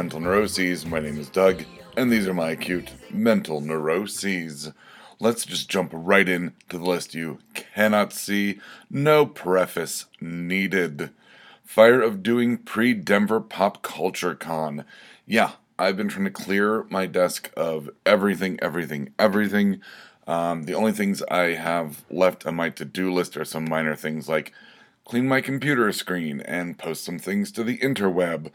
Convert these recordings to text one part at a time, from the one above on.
Mental Neuroses. My name is Doug, and these are my acute mental neuroses. Let's just jump right in to the list you cannot see. No preface needed. Fire of doing pre Denver Pop Culture Con. Yeah, I've been trying to clear my desk of everything, everything, everything. Um, the only things I have left on my to do list are some minor things like clean my computer screen and post some things to the interweb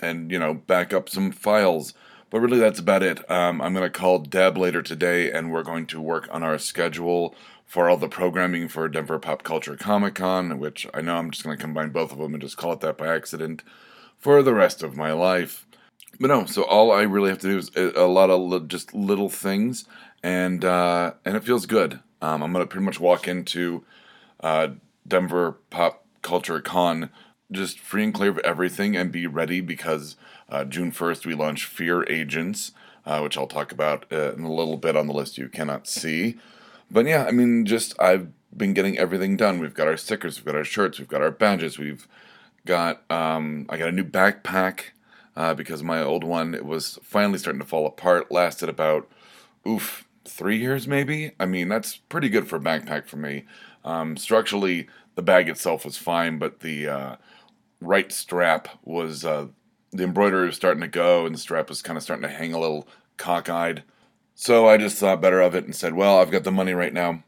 and, you know, back up some files. But really, that's about it. Um, I'm going to call Deb later today and we're going to work on our schedule for all the programming for Denver Pop Culture Comic Con, which I know I'm just going to combine both of them and just call it that by accident for the rest of my life. But no, so all I really have to do is a lot of just little things, and uh, and it feels good. Um, I'm gonna pretty much walk into uh, Denver Pop Culture Con just free and clear of everything and be ready because uh, June 1st we launch Fear Agents, uh, which I'll talk about uh, in a little bit on the list you cannot see. But yeah, I mean, just I've been getting everything done. We've got our stickers, we've got our shirts, we've got our badges, we've got um, I got a new backpack uh, because my old one it was finally starting to fall apart. Lasted about oof three years maybe. I mean that's pretty good for a backpack for me. Um, structurally, the bag itself was fine, but the uh, right strap was uh, the embroidery was starting to go, and the strap was kind of starting to hang a little cockeyed. So I just thought better of it and said, "Well, I've got the money right now.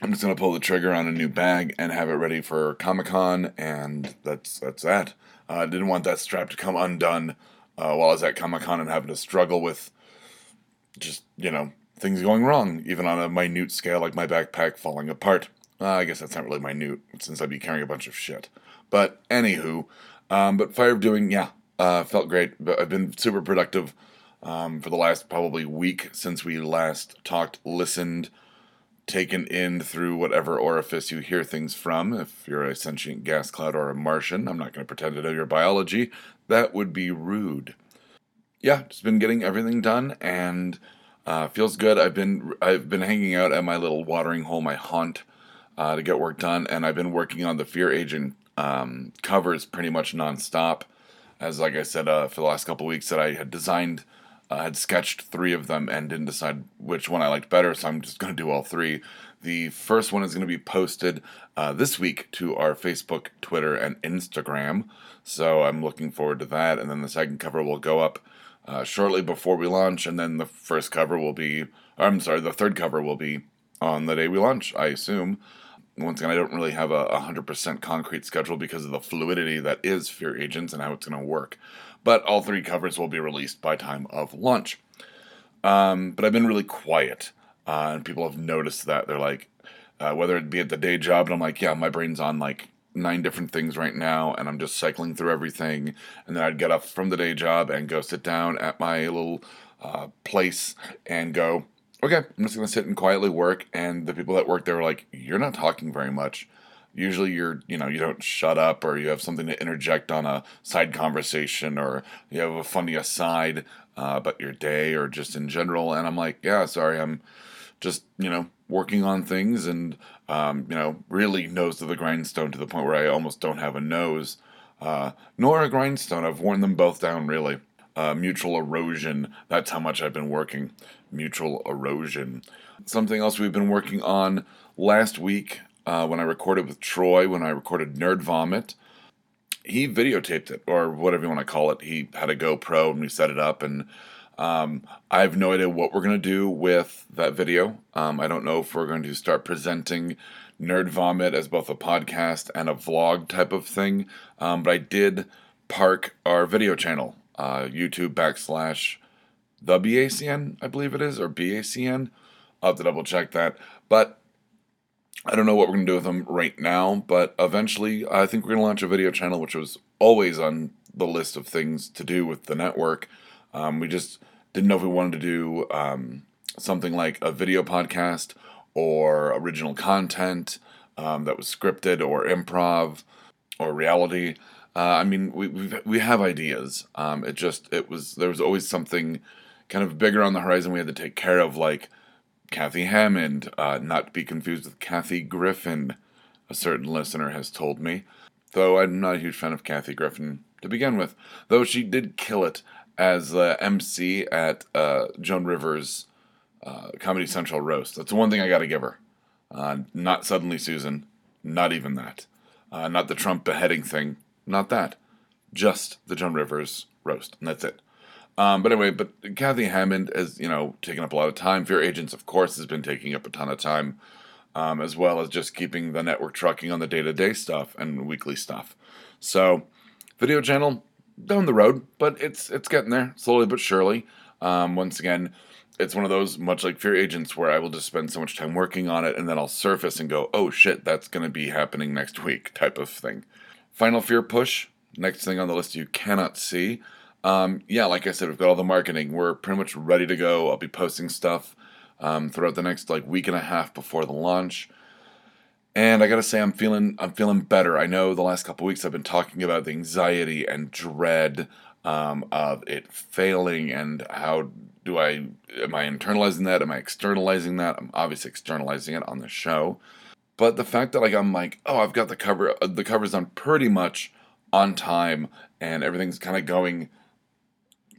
I'm just gonna pull the trigger on a new bag and have it ready for Comic Con, and that's that's that. I uh, didn't want that strap to come undone uh, while I was at Comic Con and having to struggle with just you know things going wrong, even on a minute scale like my backpack falling apart. Uh, I guess that's not really minute since I'd be carrying a bunch of shit. But anywho, um, but Fire of Doing, yeah, uh, felt great. But I've been super productive um, for the last probably week since we last talked, listened, taken in through whatever orifice you hear things from. If you're a sentient gas cloud or a Martian, I'm not going to pretend to know your biology. That would be rude. Yeah, just been getting everything done and uh, feels good. I've been I've been hanging out at my little watering hole, my haunt uh, to get work done, and I've been working on the Fear Agent um, covers pretty much nonstop. As like I said uh, for the last couple weeks, that I had designed, uh, had sketched three of them, and didn't decide which one I liked better. So I'm just going to do all three. The first one is going to be posted uh, this week to our Facebook, Twitter, and Instagram. So I'm looking forward to that. And then the second cover will go up uh, shortly before we launch, and then the first cover will be. I'm sorry, the third cover will be on the day we launch, I assume. Once again, I don't really have a 100% concrete schedule because of the fluidity that is Fear Agents and how it's going to work. But all three covers will be released by time of launch. Um, but I've been really quiet, uh, and people have noticed that. They're like, uh, whether it be at the day job, and I'm like, yeah, my brain's on like nine different things right now, and I'm just cycling through everything. And then I'd get up from the day job and go sit down at my little uh, place and go, okay, I'm just gonna sit and quietly work. And the people that work there were like, you're not talking very much. Usually you're, you know, you don't shut up or you have something to interject on a side conversation or you have a funny aside uh, about your day or just in general. And I'm like, yeah, sorry, I'm just, you know, working on things and, um, you know, really nose to the grindstone to the point where I almost don't have a nose. Uh, nor a grindstone. I've worn them both down, really. Uh, mutual erosion. That's how much I've been working mutual erosion. Something else we've been working on last week uh, when I recorded with Troy, when I recorded Nerd Vomit. He videotaped it, or whatever you want to call it. He had a GoPro and we set it up, and um, I have no idea what we're going to do with that video. Um, I don't know if we're going to start presenting Nerd Vomit as both a podcast and a vlog type of thing, um, but I did park our video channel, uh, YouTube backslash the BACN, I believe it is, or BACN. I'll have to double check that. But I don't know what we're going to do with them right now, but eventually I think we're going to launch a video channel, which was always on the list of things to do with the network. Um, we just didn't know if we wanted to do um, something like a video podcast or original content um, that was scripted or improv or reality. Uh, I mean, we we have ideas. Um, it just it was there was always something kind of bigger on the horizon we had to take care of, like Kathy Hammond, uh, not to be confused with Kathy Griffin, a certain listener has told me. Though I'm not a huge fan of Kathy Griffin to begin with. Though she did kill it as uh, MC at uh, Joan Rivers' uh, Comedy Central roast. That's the one thing I got to give her. Uh, not suddenly Susan, not even that. Uh, not the Trump beheading thing, not that. Just the Joan Rivers roast, and that's it. Um, but anyway, but Kathy Hammond has, you know, taken up a lot of time. Fear Agents, of course, has been taking up a ton of time, um, as well as just keeping the network trucking on the day to day stuff and weekly stuff. So, video channel down the road, but it's it's getting there slowly but surely. Um, once again, it's one of those much like Fear Agents where I will just spend so much time working on it and then I'll surface and go, oh shit, that's going to be happening next week type of thing. Final Fear push, next thing on the list you cannot see. Um, yeah, like I said, we've got all the marketing. We're pretty much ready to go. I'll be posting stuff um, throughout the next like week and a half before the launch. And I gotta say, I'm feeling I'm feeling better. I know the last couple weeks I've been talking about the anxiety and dread um, of it failing, and how do I am I internalizing that? Am I externalizing that? I'm obviously externalizing it on the show, but the fact that like I'm like, oh, I've got the cover, uh, the cover's on pretty much on time, and everything's kind of going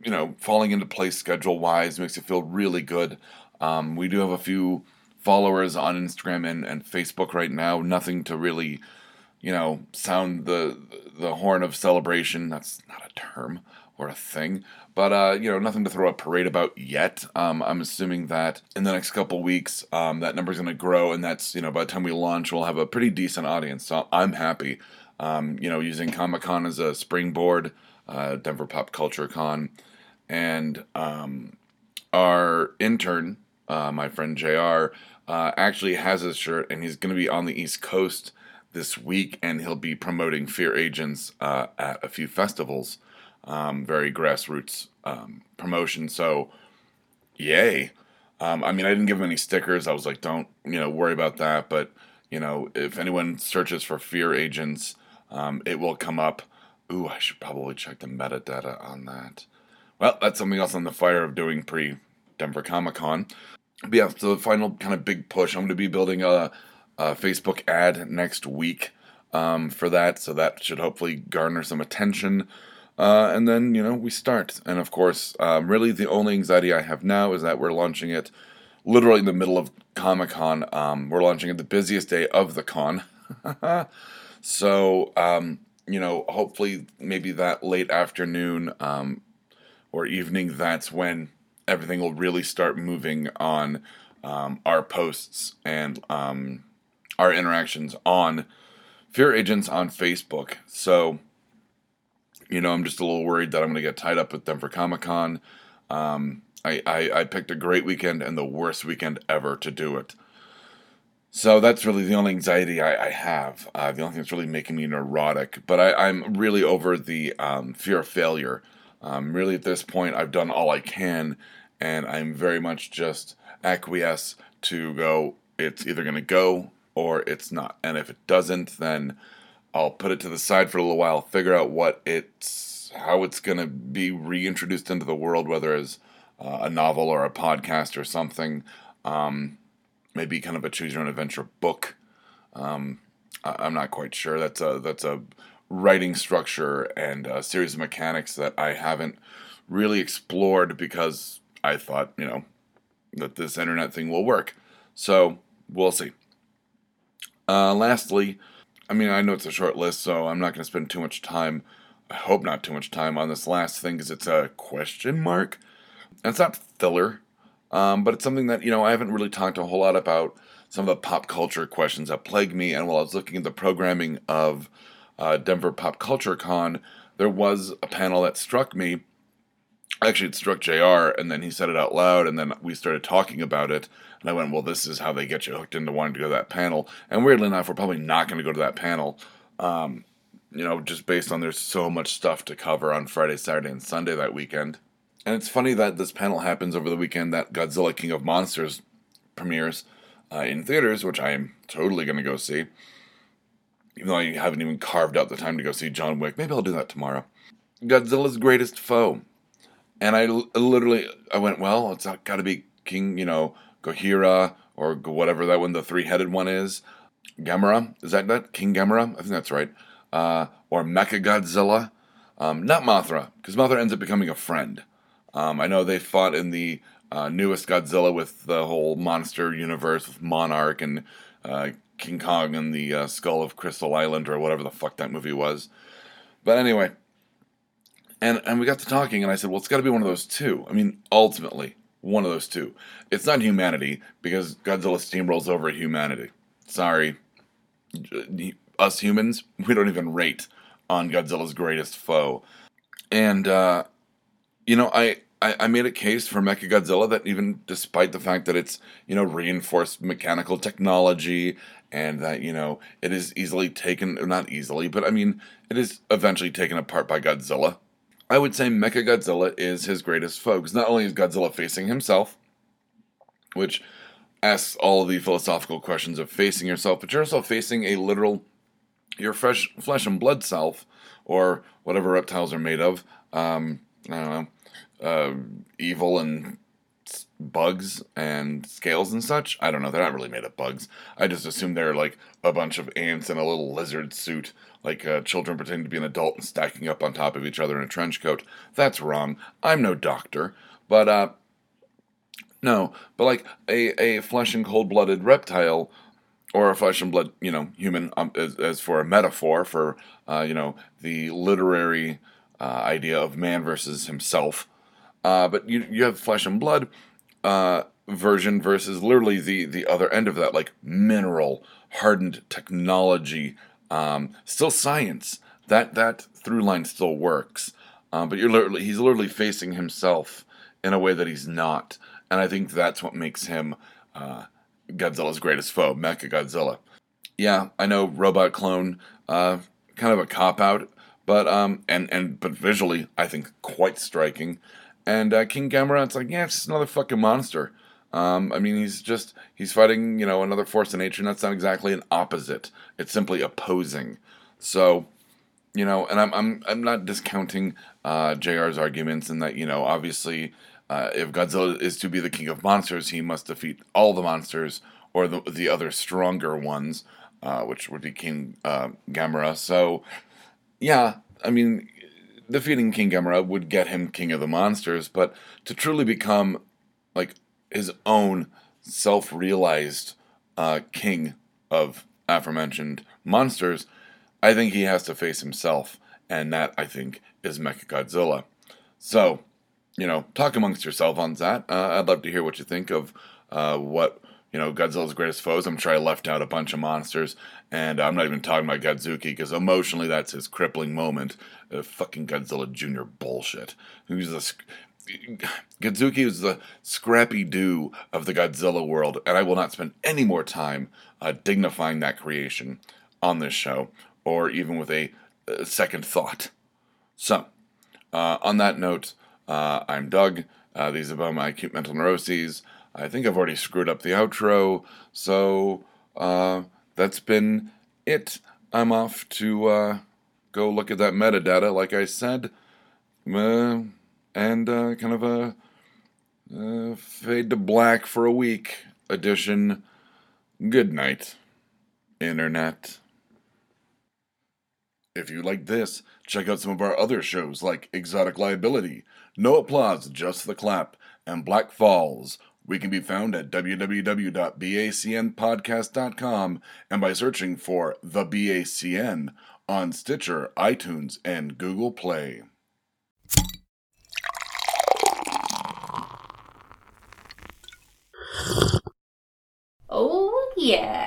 you know, falling into place schedule wise makes it feel really good. Um, we do have a few followers on Instagram and, and Facebook right now. Nothing to really, you know, sound the the horn of celebration. That's not a term or a thing, but uh, you know, nothing to throw a parade about yet. Um, I'm assuming that in the next couple weeks, um, that number's going to grow, and that's you know, by the time we launch, we'll have a pretty decent audience. So I'm happy. Um, you know, using Comic Con as a springboard, uh, Denver Pop Culture Con and um, our intern, uh, my friend Jr., uh, actually has his shirt, and he's going to be on the East Coast this week, and he'll be promoting Fear Agents uh, at a few festivals. Um, very grassroots um, promotion. So, yay! Um, I mean, I didn't give him any stickers. I was like, don't you know worry about that. But you know, if anyone searches for Fear Agents, um, it will come up. Ooh, I should probably check the metadata on that. Well, that's something else on the fire of doing pre Denver Comic Con. But yeah, so the final kind of big push. I'm going to be building a, a Facebook ad next week um, for that, so that should hopefully garner some attention. Uh, and then, you know, we start. And of course, um, really the only anxiety I have now is that we're launching it literally in the middle of Comic Con. Um, we're launching it the busiest day of the con. so, um, you know, hopefully maybe that late afternoon, um, or evening, that's when everything will really start moving on um, our posts and um, our interactions on Fear Agents on Facebook. So, you know, I'm just a little worried that I'm going to get tied up with them for Comic Con. Um, I, I, I picked a great weekend and the worst weekend ever to do it. So that's really the only anxiety I, I have. Uh, the only thing that's really making me neurotic. But I, I'm really over the um, fear of failure. Um, really, at this point, I've done all I can, and I'm very much just acquiesce to go, it's either going to go or it's not. And if it doesn't, then I'll put it to the side for a little while, figure out what it's, how it's going to be reintroduced into the world, whether as uh, a novel or a podcast or something. Um, maybe kind of a choose your own adventure book. Um, I, am not quite sure. That's a that's a writing structure and a series of mechanics that I haven't really explored because I thought, you know, that this internet thing will work. So we'll see. Uh, lastly, I mean, I know it's a short list, so I'm not going to spend too much time. I hope not too much time on this last thing because it's a question mark. And it's not filler, um, but it's something that, you know, I haven't really talked a whole lot about some of the pop culture questions that plague me. And while I was looking at the programming of uh, Denver Pop Culture Con, there was a panel that struck me. Actually, it struck JR, and then he said it out loud, and then we started talking about it. And I went, Well, this is how they get you hooked into wanting to go to that panel. And weirdly enough, we're probably not going to go to that panel. Um, you know, just based on there's so much stuff to cover on Friday, Saturday, and Sunday that weekend. And it's funny that this panel happens over the weekend that Godzilla King of Monsters premieres uh, in theaters, which I am totally going to go see even though I haven't even carved out the time to go see John Wick. Maybe I'll do that tomorrow. Godzilla's greatest foe. And I literally, I went, well, it's got to be King, you know, Gojira or whatever that one, the three headed one is. Gamera, is that that? King Gamera? I think that's right. Uh, or Mecha Godzilla. Um, not Mothra, because Mothra ends up becoming a friend. Um, I know they fought in the uh, newest Godzilla with the whole monster universe with Monarch and uh, King Kong and the uh, Skull of Crystal Island or whatever the fuck that movie was. But anyway, and and we got to talking, and I said, well, it's got to be one of those two. I mean, ultimately, one of those two. It's not humanity because Godzilla steamrolls over humanity. Sorry, us humans, we don't even rate on Godzilla's greatest foe. And uh, you know, I, I I made a case for Mechagodzilla that even despite the fact that it's you know reinforced mechanical technology and that you know it is easily taken not easily but i mean it is eventually taken apart by godzilla i would say mechagodzilla is his greatest foe because not only is godzilla facing himself which asks all the philosophical questions of facing yourself but you're also facing a literal your fresh flesh and blood self or whatever reptiles are made of um, i don't know uh, evil and bugs and scales and such. I don't know. They're not really made of bugs. I just assume they're like a bunch of ants in a little lizard suit, like uh, children pretending to be an adult and stacking up on top of each other in a trench coat. That's wrong. I'm no doctor. But, uh, no, but like a, a flesh and cold blooded reptile or a flesh and blood, you know, human, um, as, as for a metaphor for, uh, you know, the literary uh, idea of man versus himself. Uh, but you, you have flesh and blood uh, version versus literally the the other end of that, like mineral hardened technology, um, still science. That that through line still works, um, but you're literally he's literally facing himself in a way that he's not, and I think that's what makes him uh, Godzilla's greatest foe, Mecha Godzilla. Yeah, I know robot clone, uh, kind of a cop out, but um, and and but visually, I think quite striking. And uh, King it's like, yeah, it's just another fucking monster. Um, I mean, he's just he's fighting, you know, another force of nature, and that's not exactly an opposite. It's simply opposing. So, you know, and I'm I'm I'm not discounting uh, Jr's arguments in that you know, obviously, uh, if Godzilla is to be the king of monsters, he must defeat all the monsters or the the other stronger ones, uh, which would be King uh, Ghemorrah. So, yeah, I mean, defeating King Ghemorrah would get him king of the monsters, but to truly become like his own self-realized uh, king of aforementioned monsters, I think he has to face himself, and that I think is Mechagodzilla. So, you know, talk amongst yourself on that. Uh, I'd love to hear what you think of uh, what you know, Godzilla's greatest foes. I'm sure I left out a bunch of monsters, and I'm not even talking about Godzooky because emotionally that's his crippling moment. Uh, fucking Godzilla Jr. bullshit. Who's the Godzooky is the Scrappy-Doo of the Godzilla world, and I will not spend any more time uh, dignifying that creation on this show, or even with a, a second thought. So, uh, on that note, uh, I'm Doug. Uh, these are about my acute mental neuroses. I think I've already screwed up the outro, so uh, that's been it. I'm off to uh, go look at that metadata, like I said, uh, and uh, kind of a uh, fade to black for a week edition. Good night, Internet. If you like this, check out some of our other shows like Exotic Liability, No Applause, Just the Clap, and Black Falls we can be found at www.bacnpodcast.com and by searching for The BACN on Stitcher, iTunes, and Google Play. Oh, yeah.